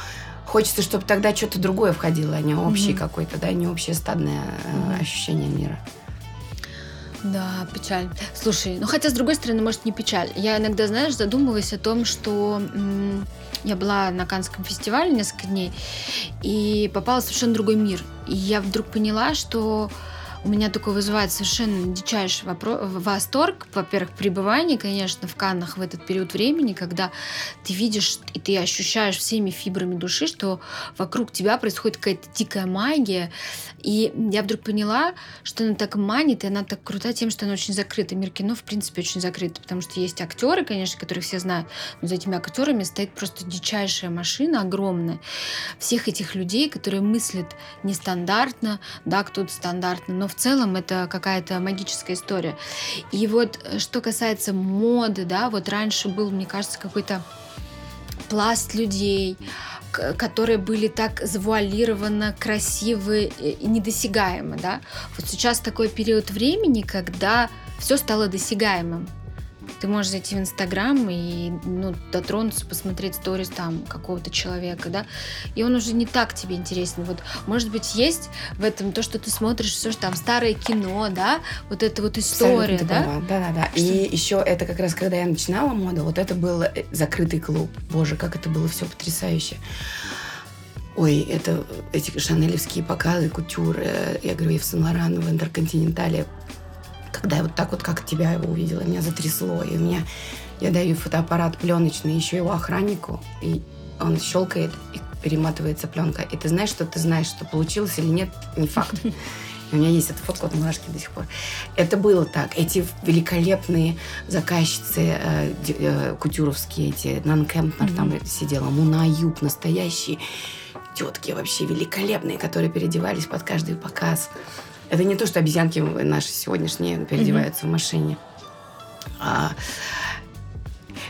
Хочется, чтобы тогда что-то другое входило, а не общий mm какой-то, да, не общее стадное mm ощущение мира. Да, печаль. Слушай, ну хотя с другой стороны, может, не печаль. Я иногда, знаешь, задумываюсь о том, что м- я была на Канском фестивале несколько дней и попала в совершенно другой мир. И я вдруг поняла, что у меня такой вызывает совершенно дичайший вопрос, восторг, во-первых, пребывание, конечно, в Каннах в этот период времени, когда ты видишь и ты ощущаешь всеми фибрами души, что вокруг тебя происходит какая-то дикая магия. И я вдруг поняла, что она так манит, и она так крута тем, что она очень закрыта. Мир кино, в принципе, очень закрыт, потому что есть актеры, конечно, которых все знают, но за этими актерами стоит просто дичайшая машина огромная. Всех этих людей, которые мыслят нестандартно, да, кто-то стандартно, но в целом это какая-то магическая история. И вот э, что касается моды, да, вот раньше был, мне кажется, какой-то пласт людей, которые были так завуалированно красивы и недосягаемы, да. Вот сейчас такой период времени, когда все стало досягаемым. Ты можешь зайти в Инстаграм и ну, дотронуться, посмотреть сторис там какого-то человека, да, и он уже не так тебе интересен. Вот, может быть, есть в этом то, что ты смотришь все, что там старое кино, да, вот эта вот история, да? Да-да-да. И еще это как раз, когда я начинала моду, вот это был э, закрытый клуб. Боже, как это было все потрясающе. Ой, это эти шанелевские показы, кутюры. Я говорю, я в Сен-Лоран, в Интерконтинентале когда я вот так вот, как тебя его увидела, меня затрясло, и у меня, я даю фотоаппарат пленочный еще его охраннику, и он щелкает и перематывается пленка. И ты знаешь, что ты знаешь, что получилось или нет, не факт. [laughs] У меня есть эта фотка от мурашки до сих пор. Это было так. Эти великолепные заказчицы э, э, кутюровские, эти Нан Кемпнер mm-hmm. там сидела, Муна Юб, настоящие тетки вообще великолепные, которые переодевались под каждый показ. Это не то, что обезьянки наши сегодняшние переодеваются mm-hmm. в машине. А,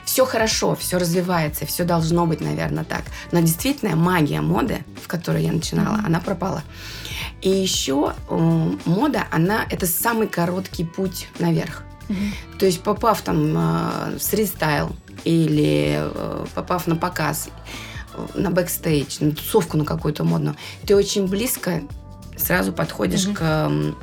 все хорошо, все развивается, все должно быть, наверное, так. Но действительно магия моды, в которой я начинала, она пропала. И еще э, мода, она это самый короткий путь наверх. Mm-hmm. То есть попав там э, в street style или э, попав на показ, э, на бэкстейдж, на тусовку на какую-то модную, ты очень близко сразу подходишь mm-hmm. к,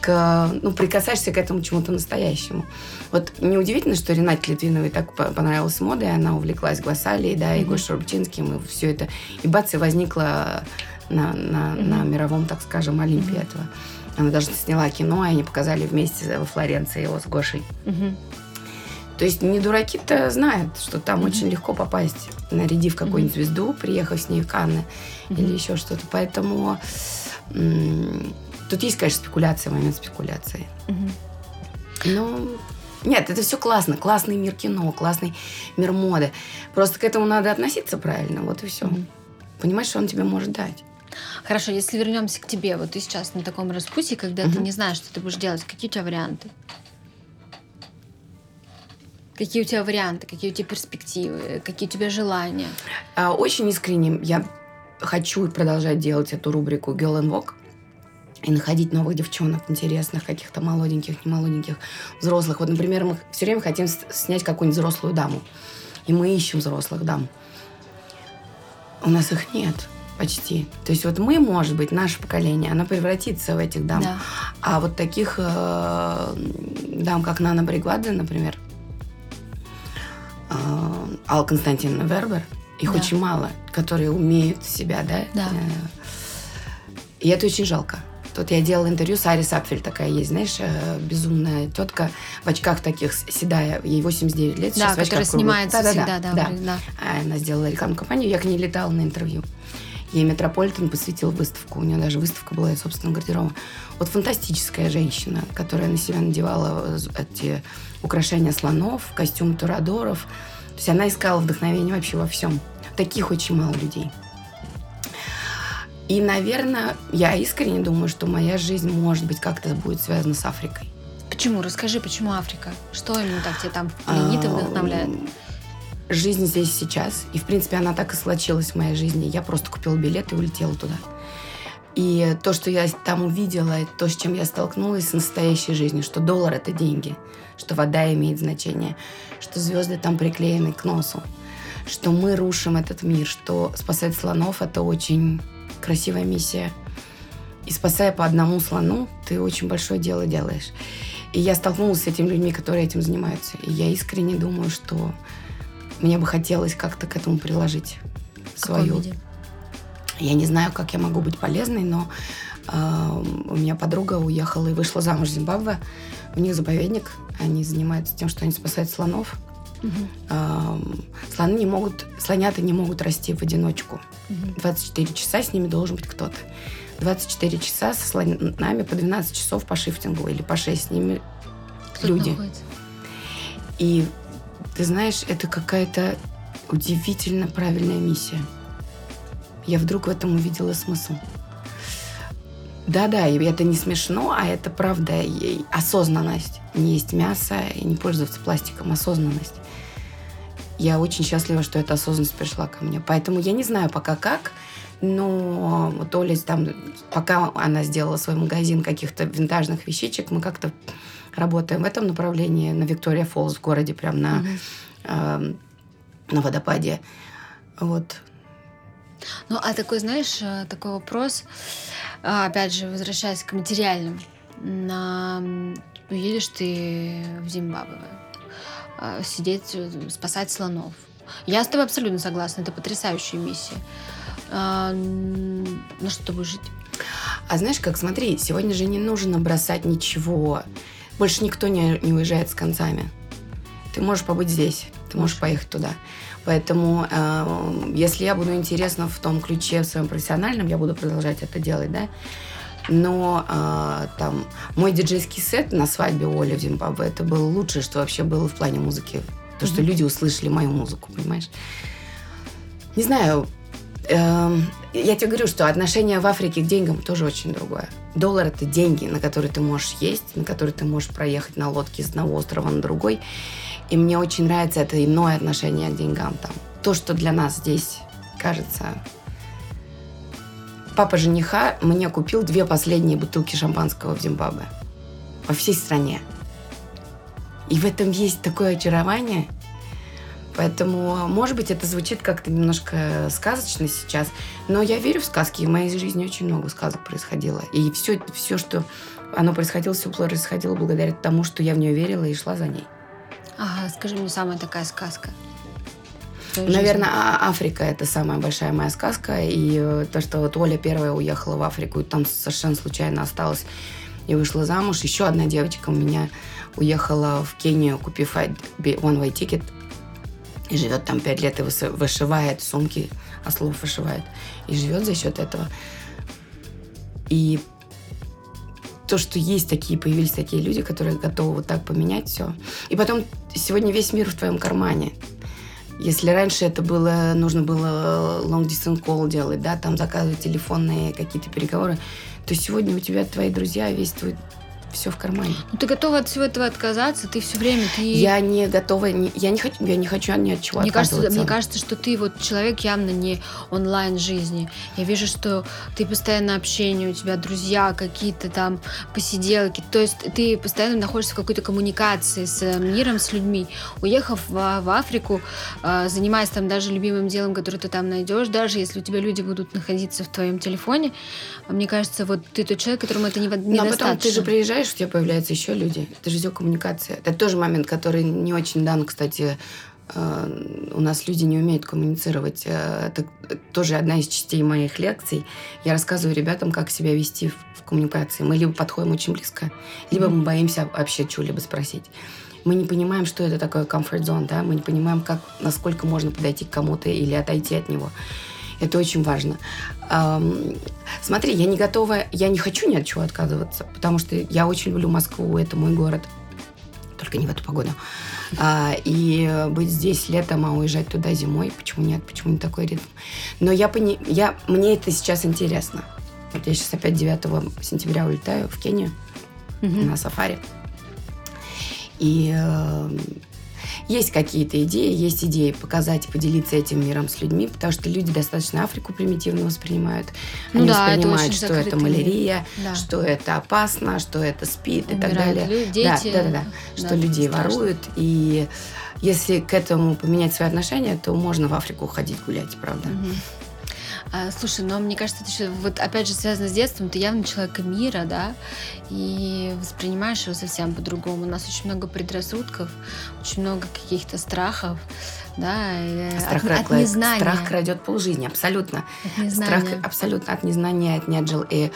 [laughs] к, ну, прикасаешься к этому чему-то настоящему. Вот неудивительно, что Ренате Литвиновой так понравилась мода, и она увлеклась Гвасалией, да, и mm-hmm. Гошей Рубчинским, и все это. И бац, и возникла на, на, mm-hmm. на мировом, так скажем, Олимпе mm-hmm. этого. Она даже сняла кино, и они показали вместе во Флоренции его с Гошей. Mm-hmm. То есть не дураки-то знают, что там mm-hmm. очень легко попасть, нарядив какую-нибудь mm-hmm. звезду, приехав с ней в Канны mm-hmm. или еще что-то. Поэтому м- тут есть, конечно, спекуляция, момент спекуляции. Mm-hmm. Но нет, это все классно. Классный мир кино, классный мир моды. Просто к этому надо относиться правильно, вот и все. Mm-hmm. Понимаешь, что он тебе может дать. Хорошо, если вернемся к тебе, вот ты сейчас на таком распутье, когда угу. ты не знаешь, что ты будешь делать, какие у тебя варианты? Какие у тебя варианты, какие у тебя перспективы, какие у тебя желания? А, очень искренне я хочу продолжать делать эту рубрику Girl and Walk и находить новых девчонок интересных, каких-то молоденьких, не молоденьких, взрослых. Вот, например, мы все время хотим снять какую-нибудь взрослую даму. И мы ищем взрослых дам. У нас их нет почти. То есть вот мы, может быть, наше поколение, оно превратится в этих дам. Да. А вот таких э, дам, как Нана Бригвада, например, э, Алла Константиновна Вербер, их да. очень мало, которые умеют себя, да? Да. Э, и это очень жалко. Тут я делала интервью с Арис Апфель, такая есть, знаешь, э, безумная тетка в очках таких, седая, ей 89 лет. Да, которая снимается да, всегда, да, да, да. да. Она сделала рекламную кампанию, я к ней летала на интервью. Ей Метрополитен посвятил выставку. У нее даже выставка была из собственного гардероба. Вот фантастическая женщина, которая на себя надевала эти украшения слонов, костюм турадоров. То есть она искала вдохновение вообще во всем. Таких очень мало людей. И, наверное, я искренне думаю, что моя жизнь, может быть, как-то будет связана с Африкой. Почему? Расскажи, почему Африка? Что именно так тебе там пленит и вдохновляет? Жизнь здесь сейчас. И, в принципе, она так и случилась в моей жизни. Я просто купила билет и улетела туда. И то, что я там увидела, то, с чем я столкнулась с настоящей жизнью, что доллар – это деньги, что вода имеет значение, что звезды там приклеены к носу, что мы рушим этот мир, что спасать слонов – это очень красивая миссия. И спасая по одному слону, ты очень большое дело делаешь. И я столкнулась с этими людьми, которые этим занимаются. И я искренне думаю, что мне бы хотелось как-то к этому приложить свою. Виде? Я не знаю, как я могу быть полезной, но э, у меня подруга уехала и вышла замуж в Зимбабве. У них заповедник. Они занимаются тем, что они спасают слонов. Угу. Э, слоны не могут, слонята не могут расти в одиночку. Угу. 24 часа с ними должен быть кто-то. 24 часа со слонами по 12 часов по шифтингу или по 6 с ними Кто люди. Находится? И ты знаешь, это какая-то удивительно правильная миссия. Я вдруг в этом увидела смысл. Да-да, это не смешно, а это правда и осознанность. Не есть мясо и не пользоваться пластиком. Осознанность. Я очень счастлива, что эта осознанность пришла ко мне. Поэтому я не знаю пока как, но вот Оля там, пока она сделала свой магазин каких-то винтажных вещичек, мы как-то работаем в этом направлении на Виктория Фоллс в городе, прям на, угу. э, на водопаде. Вот. Ну, а такой, знаешь, э, такой вопрос, а, опять же, возвращаясь к материальным. На... Уедешь ты в Зимбабве, а, сидеть, э, спасать слонов. Я с тобой абсолютно согласна, это потрясающая миссия. А, на что ты будешь жить? А знаешь как, смотри, сегодня же не нужно бросать ничего. Больше никто не, не уезжает с концами. Ты можешь побыть здесь. ты можешь поехать туда. Поэтому, э, если я буду интересна в том ключе в своем профессиональном, я буду продолжать это делать, да. Но э, там мой диджейский сет на свадьбе Оли в Зимбабве это было лучшее, что вообще было в плане музыки. То, mm-hmm. что люди услышали мою музыку, понимаешь? Не знаю, э, я тебе говорю, что отношение в Африке к деньгам тоже очень другое. Доллар это деньги, на которые ты можешь есть, на которые ты можешь проехать на лодке с одного острова на другой. И мне очень нравится это иное отношение к деньгам там. То, что для нас здесь кажется... Папа жениха мне купил две последние бутылки шампанского в Зимбабве. Во всей стране. И в этом есть такое очарование. Поэтому, может быть, это звучит как-то немножко сказочно сейчас, но я верю в сказки, и в моей жизни очень много сказок происходило. И все, все что оно происходило, все происходило благодаря тому, что я в нее верила и шла за ней. Ага, скажи мне самая такая сказка. Наверное, а, Африка это самая большая моя сказка. И э, то, что вот Оля первая уехала в Африку, и там совершенно случайно осталась и вышла замуж. Еще одна девочка у меня уехала в Кению, купив one-way ticket. И живет там пять лет и вышивает сумки, ослов вышивает. И живет за счет этого. И то, что есть такие, появились такие люди, которые готовы вот так поменять все. И потом сегодня весь мир в твоем кармане. Если раньше это было, нужно было long distance call делать, да, там заказывать телефонные какие-то переговоры, то сегодня у тебя твои друзья, весь твой все в кармане. Ну, ты готова от всего этого отказаться? Ты все время ты. Я не готова, не, я не хочу, я не хочу ни от чего мне кажется, мне кажется, что ты вот человек явно не онлайн жизни. Я вижу, что ты постоянно общение, у тебя друзья какие-то там посиделки. То есть ты постоянно находишься в какой-то коммуникации с миром, с людьми. Уехав в, в Африку, э, занимаясь там даже любимым делом, которое ты там найдешь, даже если у тебя люди будут находиться в твоем телефоне, мне кажется, вот ты тот человек, которому это не, недостаточно. Но потом ты же приезжаешь знаешь, у тебя появляются еще люди. Это же все коммуникация. Это тоже момент, который не очень дан, кстати, э, у нас люди не умеют коммуницировать. Э, это тоже одна из частей моих лекций. Я рассказываю ребятам, как себя вести в коммуникации. Мы либо подходим очень близко, либо мы боимся вообще чего-либо спросить. Мы не понимаем, что это такое comfort zone, да? Мы не понимаем, как, насколько можно подойти к кому-то или отойти от него. Это очень важно. Смотри, я не готова, я не хочу ни от чего отказываться, потому что я очень люблю Москву, это мой город. Только не в эту погоду. А, и быть здесь летом, а уезжать туда зимой, почему нет, почему не такой ритм? Но я, пони, я, мне это сейчас интересно. Вот я сейчас опять 9 сентября улетаю в Кению mm-hmm. на сафари. И э, есть какие-то идеи, есть идеи показать, поделиться этим миром с людьми, потому что люди достаточно Африку примитивно воспринимают. Ну Они да, воспринимают, это что это малярия, да. что это опасно, что это спит Умирают и так далее. Дети, да, да, да, да, что да, людей страшно. воруют. И если к этому поменять свои отношения, то можно в Африку ходить гулять, правда. Угу. А, слушай, но мне кажется, это еще, вот опять же связано с детством, ты явно человек мира, да, и воспринимаешь его совсем по-другому. У нас очень много предрассудков, очень много каких-то страхов, да, страх, от, от незнания. Страх крадет полжизни, абсолютно. От незнания. Страх абсолютно от незнания, от неджел и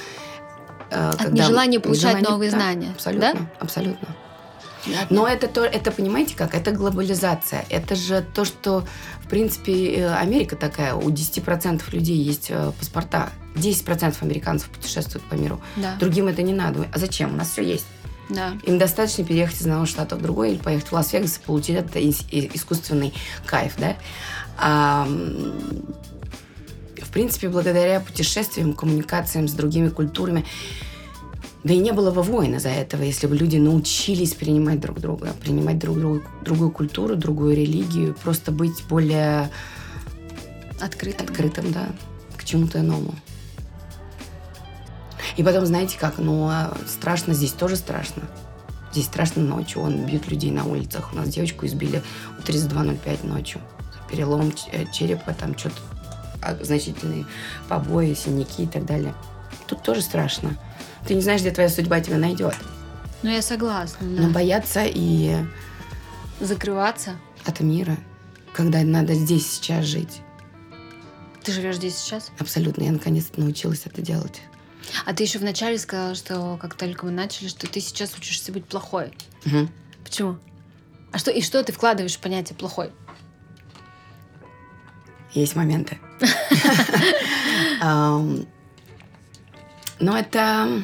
э, от нежелания получать нежелание, новые да, знания. Абсолютно, да? абсолютно. Но это то, это понимаете как? Это глобализация. Это же то, что принципе, э, Америка такая. У 10% людей есть э, паспорта. 10% американцев путешествуют по миру. Да. Другим это не надо. А зачем? У нас все есть. Да. Им достаточно переехать из одного штата в другой или поехать в Лас-Вегас и получить этот искусственный кайф, да. А, в принципе, благодаря путешествиям, коммуникациям с другими культурами, да и не было бы войны за этого, если бы люди научились принимать друг друга, принимать друг другу, другую культуру, другую религию, просто быть более открытым, открытым да, к чему-то иному. И потом, знаете как, ну, а страшно здесь тоже страшно. Здесь страшно ночью, он бьют людей на улицах. У нас девочку избили в 32.05 ночью. Перелом э, черепа, там что-то а, значительные побои, синяки и так далее. Тут тоже страшно. Ты не знаешь, где твоя судьба тебя найдет. Ну, я согласна. Да. Но бояться и... Закрываться? От мира. Когда надо здесь сейчас жить. Ты живешь здесь сейчас? Абсолютно. Я наконец-то научилась это делать. А ты еще вначале сказала, что как только мы начали, что ты сейчас учишься быть плохой. Угу. Почему? А что, и что ты вкладываешь в понятие плохой? Есть моменты. [laughs] Но это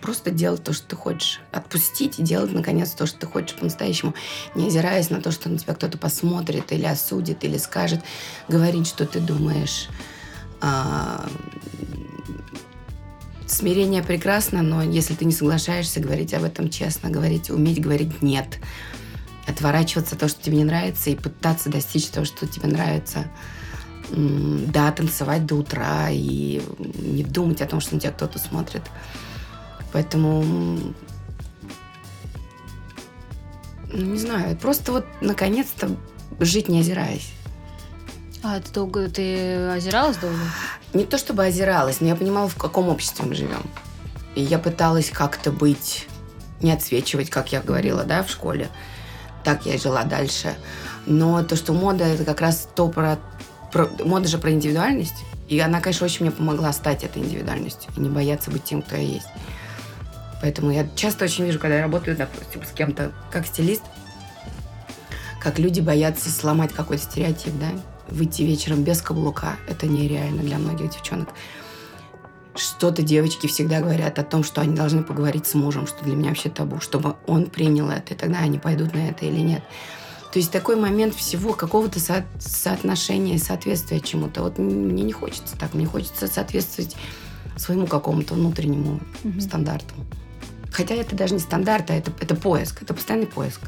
просто делать то, что ты хочешь. Отпустить и делать, наконец, то, что ты хочешь по-настоящему. Не озираясь на то, что на тебя кто-то посмотрит или осудит, или скажет. Говорить, что ты думаешь. А, смирение прекрасно, но если ты не соглашаешься говорить об этом честно, говорить, уметь говорить «нет», отворачиваться от того, что тебе не нравится, и пытаться достичь того, что тебе нравится. Да, танцевать до утра и не думать о том, что на тебя кто-то смотрит. Поэтому, ну, не знаю, просто вот наконец-то жить не озираясь. А ты долго ты озиралась долго? Не то чтобы озиралась, но я понимала, в каком обществе мы живем. И я пыталась как-то быть, не отсвечивать, как я говорила, да, в школе. Так я и жила дальше. Но то, что мода, это как раз то про, про... Мода же про индивидуальность. И она, конечно, очень мне помогла стать этой индивидуальностью. И не бояться быть тем, кто я есть. Поэтому я часто очень вижу, когда я работаю, допустим, с кем-то как стилист, как люди боятся сломать какой-то стереотип, да, выйти вечером без каблука. Это нереально для многих девчонок. Что-то девочки всегда говорят о том, что они должны поговорить с мужем, что для меня вообще табу, чтобы он принял это, и тогда они пойдут на это или нет. То есть такой момент всего какого-то со- соотношения, соответствия чему-то. Вот мне не хочется так, мне хочется соответствовать своему какому-то внутреннему mm-hmm. стандарту. Хотя это даже не стандарт, а это, это поиск, это постоянный поиск.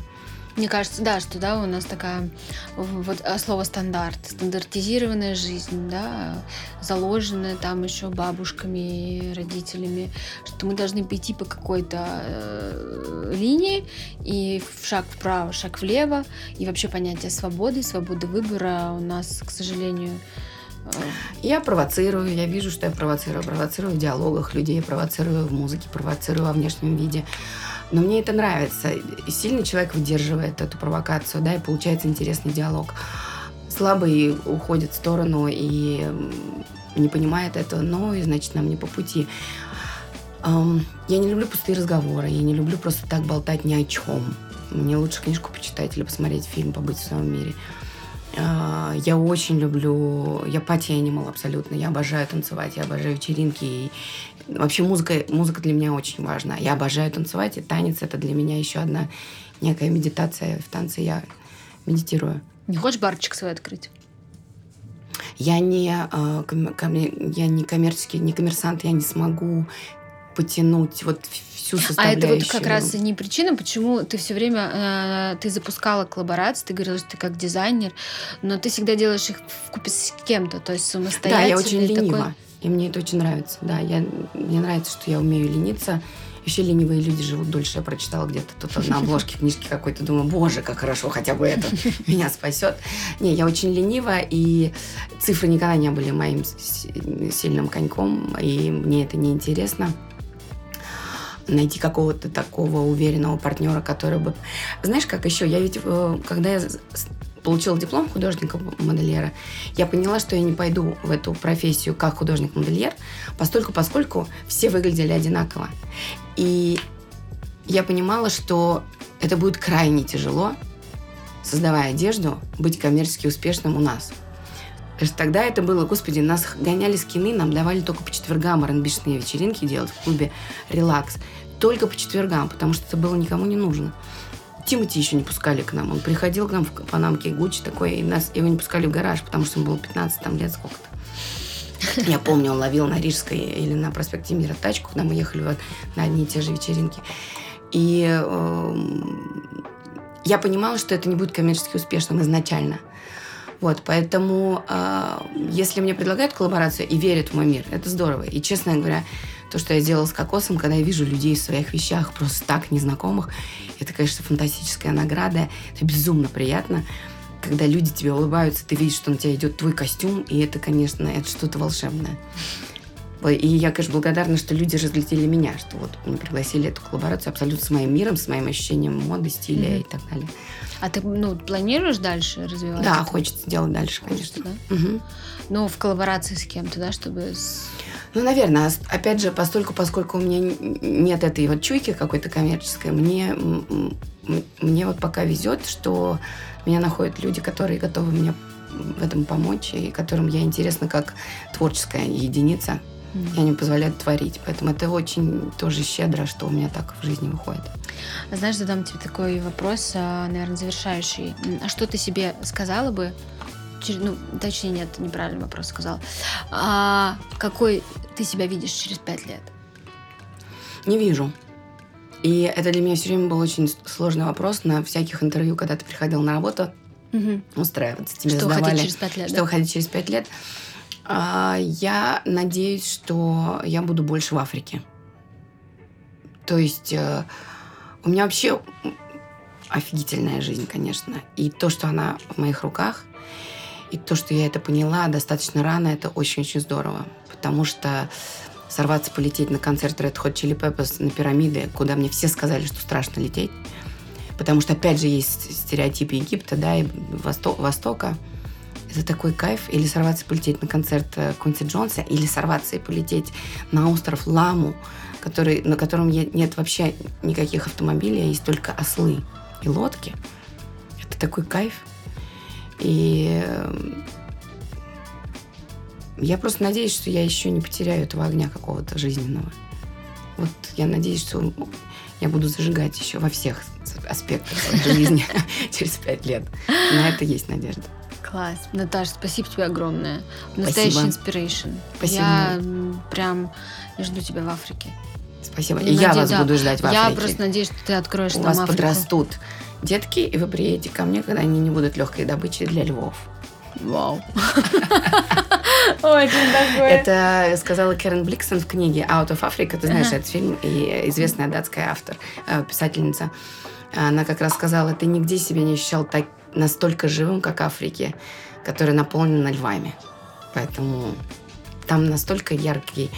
Мне кажется, да, что да, у нас такая вот а, слово стандарт, стандартизированная жизнь, да, заложенная там еще бабушками, родителями, что мы должны пойти по какой-то э, линии и шаг вправо, шаг влево, и вообще понятие свободы, свободы выбора у нас, к сожалению, я провоцирую, я вижу, что я провоцирую. Провоцирую в диалогах людей, провоцирую в музыке, провоцирую во внешнем виде. Но мне это нравится. И сильный человек выдерживает эту провокацию, да, и получается интересный диалог. Слабый уходит в сторону и не понимает этого, но и значит нам не по пути. Я не люблю пустые разговоры, я не люблю просто так болтать ни о чем. Мне лучше книжку почитать или посмотреть фильм, побыть в своем мире. А, я очень люблю... Я пати анимал абсолютно. Я обожаю танцевать, я обожаю вечеринки. И вообще музыка, музыка для меня очень важна. Я обожаю танцевать, и танец — это для меня еще одна некая медитация. В танце я медитирую. Не хочешь барчик свой открыть? Я не, а, я не коммерческий, не коммерсант, я не смогу потянуть вот всю составляющую. А это вот как раз не причина, почему ты все время э, ты запускала коллаборации, ты говорила, что ты как дизайнер, но ты всегда делаешь их в купе с кем-то, то есть самостоятельно. Да, я очень ленива, такой... и мне это очень нравится. Да, я, мне нравится, что я умею лениться. Еще ленивые люди живут дольше. Я прочитала где-то тут на обложке книжки какой-то. Думаю, боже, как хорошо, хотя бы это [laughs] меня спасет. Не, я очень ленива, и цифры никогда не были моим сильным коньком, и мне это не интересно найти какого-то такого уверенного партнера, который бы... Знаешь, как еще? Я ведь, э, когда я получила диплом художника-модельера, я поняла, что я не пойду в эту профессию как художник-модельер, постольку, поскольку все выглядели одинаково. И я понимала, что это будет крайне тяжело, создавая одежду, быть коммерчески успешным у нас. Тогда это было, господи, нас гоняли скины, нам давали только по четвергам рнбишные вечеринки делать в клубе «Релакс» только по четвергам, потому что это было никому не нужно. Тимати еще не пускали к нам. Он приходил к нам в Панамке Гуччи такой, и нас его не пускали в гараж, потому что ему было 15 там, лет сколько-то. Я помню, он ловил на Рижской или на проспекте Мира тачку, когда мы ехали вот на одни и те же вечеринки. И э, я понимала, что это не будет коммерчески успешным изначально. Вот, поэтому э, если мне предлагают коллаборацию и верят в мой мир, это здорово. И, честно говоря, то, что я сделала с кокосом, когда я вижу людей в своих вещах, просто так, незнакомых, это, конечно, фантастическая награда. Это безумно приятно. Когда люди тебе улыбаются, ты видишь, что на тебя идет твой костюм, и это, конечно, это что-то волшебное. И я, конечно, благодарна, что люди разглядели меня, что вот мне пригласили эту коллаборацию абсолютно с моим миром, с моим ощущением моды, стиля mm-hmm. и так далее. А ты ну, планируешь дальше развиваться? Да, хочется делать дальше, конечно. Хочется, да? Угу. Ну, в коллаборации с кем-то, да, чтобы... Ну, наверное, опять же, постольку, поскольку у меня нет этой вот чуйки какой-то коммерческой, мне, мне вот пока везет, что меня находят люди, которые готовы мне в этом помочь, и которым я интересна как творческая единица, М. и они позволяют творить. Поэтому это очень тоже щедро, что у меня так в жизни выходит. А Знаешь, задам тебе такой вопрос, а, наверное, завершающий. А что ты себе сказала бы? Ну, точнее, нет, неправильный вопрос сказала. А какой ты себя видишь через пять лет? Не вижу. И это для меня все время был очень сложный вопрос на всяких интервью, когда ты приходил на работу Мгм. устраиваться. Тебе Что задавали, через пять лет? что да? вы хотите через пять лет. А, я надеюсь, что я буду больше в Африке. То есть э, у меня вообще офигительная жизнь, конечно. И то, что она в моих руках, и то, что я это поняла достаточно рано, это очень-очень здорово. Потому что сорваться, полететь на концерт Red Hot Chili Peppers на пирамиды, куда мне все сказали, что страшно лететь. Потому что, опять же, есть стереотипы Египта, да, и Восто- Востока. Это такой кайф. Или сорваться и полететь на концерт э, Квинси Джонса, или сорваться и полететь на остров Ламу, который, на котором нет вообще никаких автомобилей, а есть только ослы и лодки. Это такой кайф. И э, я просто надеюсь, что я еще не потеряю этого огня какого-то жизненного. Вот я надеюсь, что я буду зажигать еще во всех аспектах жизни [laughs] через пять лет. На это есть надежда. Класс. Наташа, спасибо тебе огромное. Настоящий inspiration. Спасибо. Я прям я жду тебя в Африке. Спасибо. И Я я вас буду ждать в Я Африке. просто надеюсь, что ты откроешь У нам вас Африку. подрастут детки, и вы приедете ко мне, когда они не будут легкой добычей для львов. Вау. Очень такое. Это сказала Кэрен Бликсон в книге «Out of Africa». Ты знаешь этот фильм, и известная датская автор, э, писательница. Она как раз сказала, ты нигде себя не ощущал так, настолько живым, как Африке, которая наполнена львами. Поэтому там настолько яркий,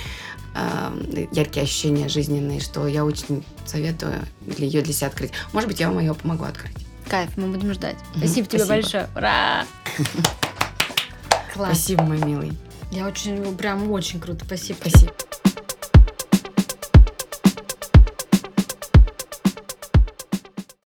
э, яркие ощущения жизненные, что я очень советую для ее для себя открыть. Может быть, я вам ее помогу открыть. Кайф, мы будем ждать. Мгм, Спасибо тебе спасибо. большое. Ура! [laughs] Класс. Спасибо, мой милый. Я очень, прям очень круто. Спасибо. Спасибо.